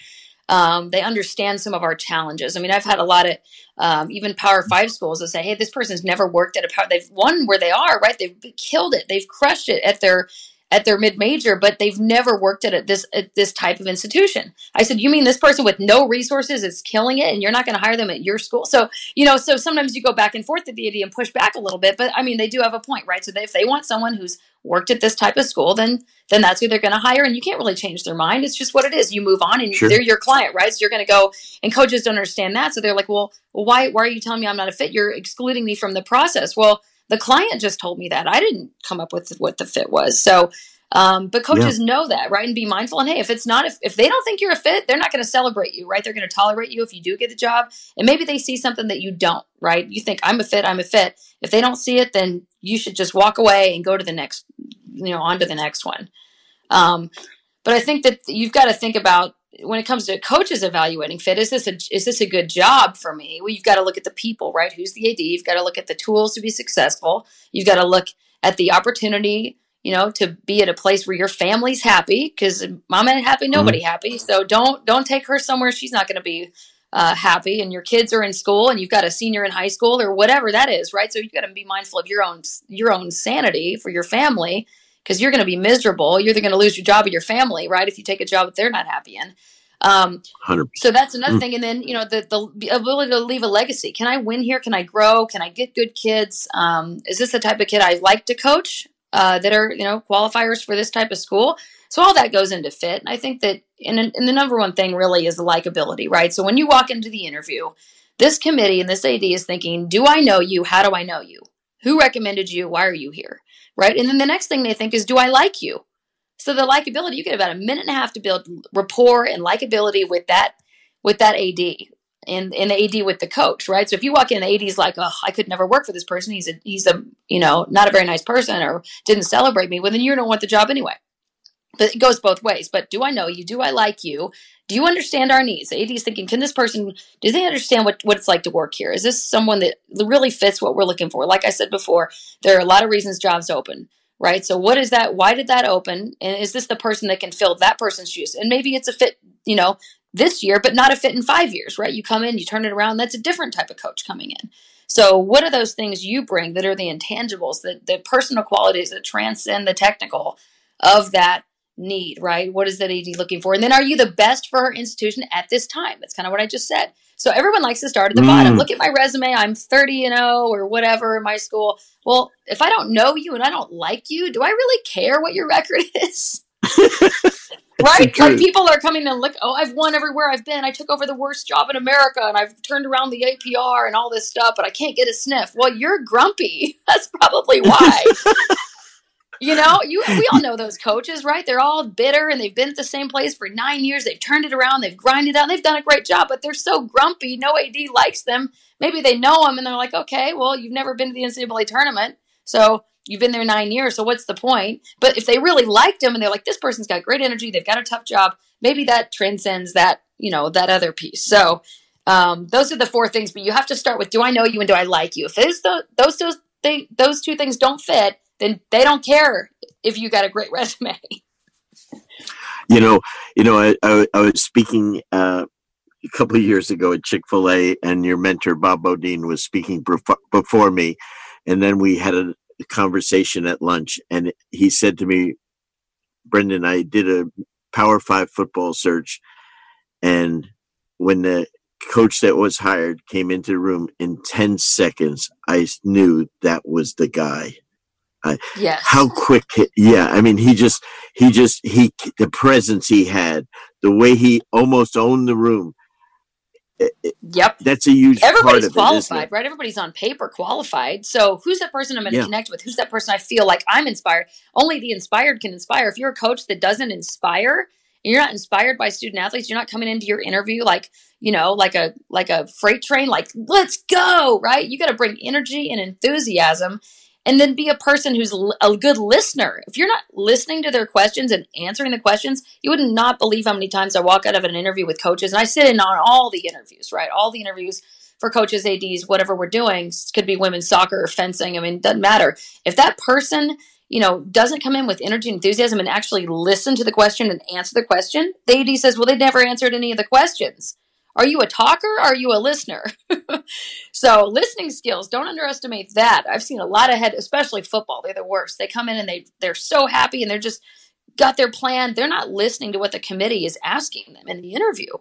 Um, they understand some of our challenges. I mean, I've had a lot of um, even Power Five schools that say, "Hey, this person's never worked at a power. They've won where they are, right? They've killed it. They've crushed it at their at their mid major, but they've never worked at it, this at this type of institution." I said, "You mean this person with no resources is killing it, and you're not going to hire them at your school?" So you know, so sometimes you go back and forth at the AD and push back a little bit, but I mean, they do have a point, right? So they, if they want someone who's worked at this type of school, then then that's who they're going to hire, and you can't really change their mind. It's just what it is. You move on, and Sure. they're your client, right? So you're going to go, and coaches don't understand that, so they're like, well, well, why why are you telling me I'm not a fit? You're excluding me from the process. Well, the client just told me that. I didn't come up with what the fit was. So. Um, but coaches know that, right? And be mindful. And hey, if it's not, if, if they don't think you're a fit, they're not going to celebrate you, right? They're going to tolerate you if you do get the job. And maybe they see something that you don't, right? You think I'm a fit, I'm a fit. If they don't see it, then you should just walk away and go to the next, you know, on to the next one. Um, but I think that you've got to think about when it comes to coaches evaluating fit, is this a is this a good job for me? Well, you've got to look at the people, right? Who's the AD? You've got to look at the tools to be successful. You've got to look at the opportunity, you know, to be at a place where your family's happy because mom ain't happy, nobody happy. So don't don't take her somewhere she's not going to be uh, happy. And your kids are in school, and you've got a senior in high school or whatever that is, right? So you've got to be mindful of your own your own sanity for your family because you're going to be miserable. You're either going to lose your job or your family, right? If you take a job that they're not happy in. Um, 100. so that's another Mm. thing. And then, you know, the, the ability to leave a legacy. Can I win here? Can I grow? Can I get good kids? Um, is this the type of kid I like to coach uh, that are, you know, qualifiers for this type of school? So all that goes into fit. And I think that, and, and the number one thing really is the likability, right? So when you walk into the interview, this committee and this AD is thinking, do I know you? How do I know you? Who recommended you? Why are you here? Right. And then the next thing they think is, do I like you? So the likability, you get about a minute and a half to build rapport and likability with that with that AD and, and the AD with the coach, right? So if you walk in, the AD's like, oh, I could never work for this person. He's a he's a you know not a very nice person or didn't celebrate me. Well, then you don't want the job anyway. But it goes both ways. But do I know you? Do I like you? Do you understand our needs? The AD is thinking, can this person do they understand what, what it's like to work here? Is this someone that really fits what we're looking for? Like I said before, there are a lot of reasons jobs open right? So what is that? Why did that open? And is this the person that can fill that person's shoes? And maybe it's a fit, you know, this year, but not a fit in five years, right? You come in, you turn it around. That's a different type of coach coming in. So, what are those things you bring that are the intangibles, the, the personal qualities that transcend the technical of that need, right? What is that AD looking for? And then, are you the best for her institution at this time? That's kind of what I just said. So, everyone likes to start at the mm. bottom. Look at my resume. I'm 30 and 0 or whatever in my school. Well, if I don't know you and I don't like you, do I really care what your record is? right? Like people are coming and look, oh, I've won everywhere I've been. I took over the worst job in America and I've turned around the APR and all this stuff, but I can't get a sniff. Well, you're grumpy. That's probably why. You know, you we all know those coaches, right? They're all bitter and they've been at the same place for nine years. They've turned it around, they've grinded out, they've done a great job, but they're so grumpy. No AD likes them. Maybe they know them and they're like, okay, well, you've never been to the NCAA tournament, so you've been there nine years, so what's the point? But if they really liked him and they're like, this person's got great energy, they've got a tough job, maybe that transcends that, you know, that other piece. So um, those are the four things, but you have to start with, do I know you and do I like you? If those, those, those, those two things don't fit, then they don't care if you got a great resume. You know, you know, I, I, I was speaking uh, a couple of years ago at Chick Fil A, and your mentor Bob Beaudine was speaking before me, and then we had a, conversation at lunch, and he said to me, Brendan, I did a Power Five football search, and when the coach that was hired came into the room in 10 seconds, I knew that was the guy. Yes. How quick? Yeah. I mean, he just, he just, he, the presence he had, the way he almost owned the room. Yep. That's a huge Everybody's qualified, it, right? Everybody's on paper qualified. So who's that person I'm going to yeah. connect with? Who's that person I feel like I'm inspired? Only the inspired can inspire. If you're a coach that doesn't inspire, and you're not inspired by student athletes, you're not coming into your interview like, you know, like a like a freight train like let's go, right? You got to bring energy and enthusiasm and then be a person who's a good listener. If you're not listening to their questions and answering the questions, you would not believe how many times I walk out of an interview with coaches and I sit in on all the interviews, right? All the interviews for coaches, ADs, whatever we're doing, could be women's soccer or fencing. I mean, it doesn't matter. If that person, you know, doesn't come in with energy and enthusiasm and actually listen to the question and answer the question, the AD says, well, they never answered any of the questions. Are you a talker are you a listener? so listening skills, don't underestimate that. I've seen a lot of head, especially football. They're the worst. They come in and they they're so happy and they're just got their plan. They're not listening to what the committee is asking them in the interview.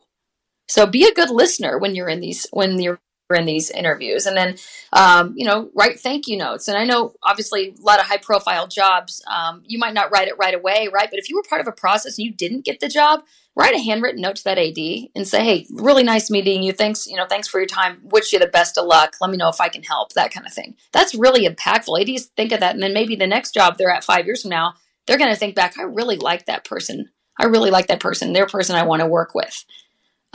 So be a good listener when you're in these when you're in these interviews. And then um, you know write thank you notes. And i know obviously a lot of high profile jobs um, you might not write it right away right? But if you were part of a process and you didn't get the job write a handwritten note to that ad and say hey really nice meeting you. Thanks you know thanks for your time. Wish you the best of luck. Let me know if i can help that kind of thing. That's really impactful. Ads think of that and then maybe the next job they're at five years from now they're going to think back i really like that person. I really like that person they're a person i want to work with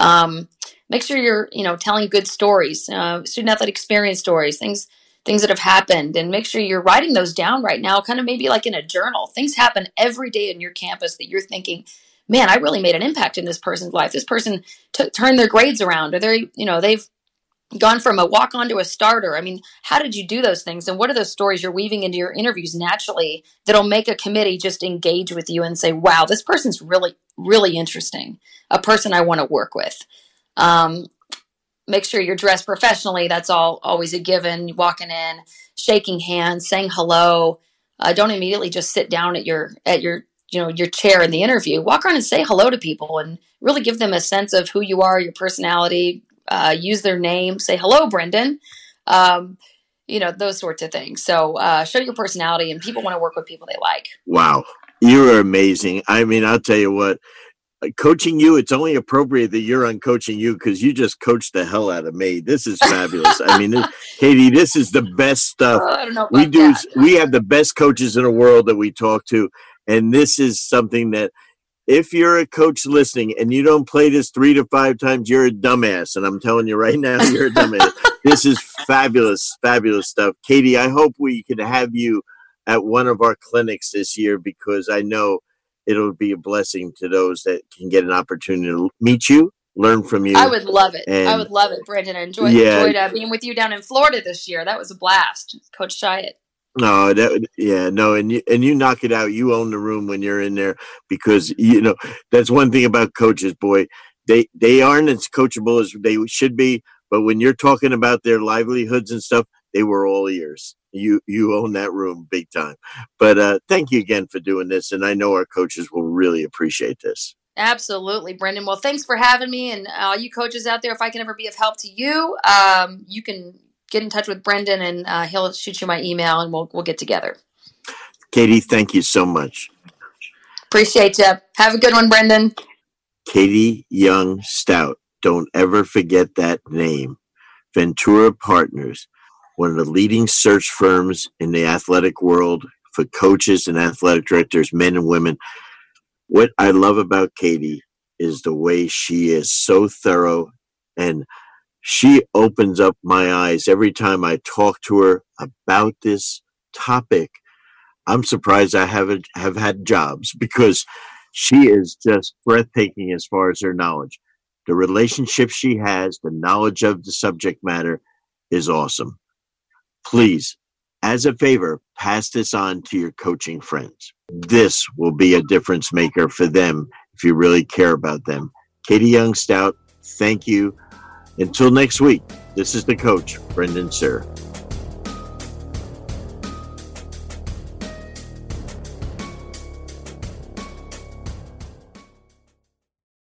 um, make sure you're you know telling good stories uh, student athlete experience stories things things that have happened and make sure you're writing those down right now kind of maybe like in a journal. Things happen every day in your campus that you're thinking man i really made an impact in this person's life. This person turned their grades around or they you know they've gone from a walk on to a starter i mean how did you do those things and what are those stories you're weaving into your interviews naturally that'll make a committee just engage with you and say wow this person's really really interesting a person i want to work with um, make sure you're dressed professionally. That's all always a given. Walking in, shaking hands, saying hello. Uh, don't immediately just sit down at your at your you know your chair in the interview. Walk around and say hello to people and really give them a sense of who you are, your personality. Uh, use their name. Say hello, Brendan. Um, you know those sorts of things. So uh, show your personality, and people want to work with people they like. Wow, you are amazing. I mean, I'll tell you what coaching you, it's only appropriate that you're on Coaching U because you just coached the hell out of me. This is fabulous. I mean, this, Katie, this is the best stuff. Oh, we do. That. We have the best coaches in the world that we talk to. And this is something that if you're a coach listening and you don't play this three to five times, you're a dumbass. And I'm telling you right now, you're a dumbass. this is fabulous, fabulous stuff. Katie, I hope we can have you at one of our clinics this year because I know it'll be a blessing to those that can get an opportunity to meet you, learn from you. I would love it. And, I would love it, Brandon. I enjoyed, yeah, enjoyed uh, being with you down in Florida this year. That was a blast, Coach Chiat. No, that yeah, no, and you and you knock it out. You own the room when you're in there because you know that's one thing about coaches, boy. They they aren't as coachable as they should be, but when you're talking about their livelihoods and stuff, they were all ears. You you own that room big time. But uh, thank you again for doing this, and I know our coaches will really appreciate this. Absolutely, Brendan. Well, thanks for having me, and all uh, you coaches out there. If I can ever be of help to you, um, you can get in touch with Brendan, and uh, he'll shoot you my email, and we'll we'll get together. Katie, thank you so much. Appreciate you. Have a good one, Brendan. Katie Young Stout. Don't ever forget that name. Ventura Partners, one of the leading search firms in the athletic world for coaches and athletic directors, men and women. What I love about Katie is the way she is so thorough and she opens up my eyes every time I talk to her about this topic. I'm surprised I haven't have had jobs because she is just breathtaking as far as her knowledge. The relationship she has, the knowledge of the subject matter is awesome. Please, as a favor, pass this on to your coaching friends. This will be a difference maker for them if you really care about them. Katie Young Stout, thank you. Until next week, this is the coach, Brendan Suhr.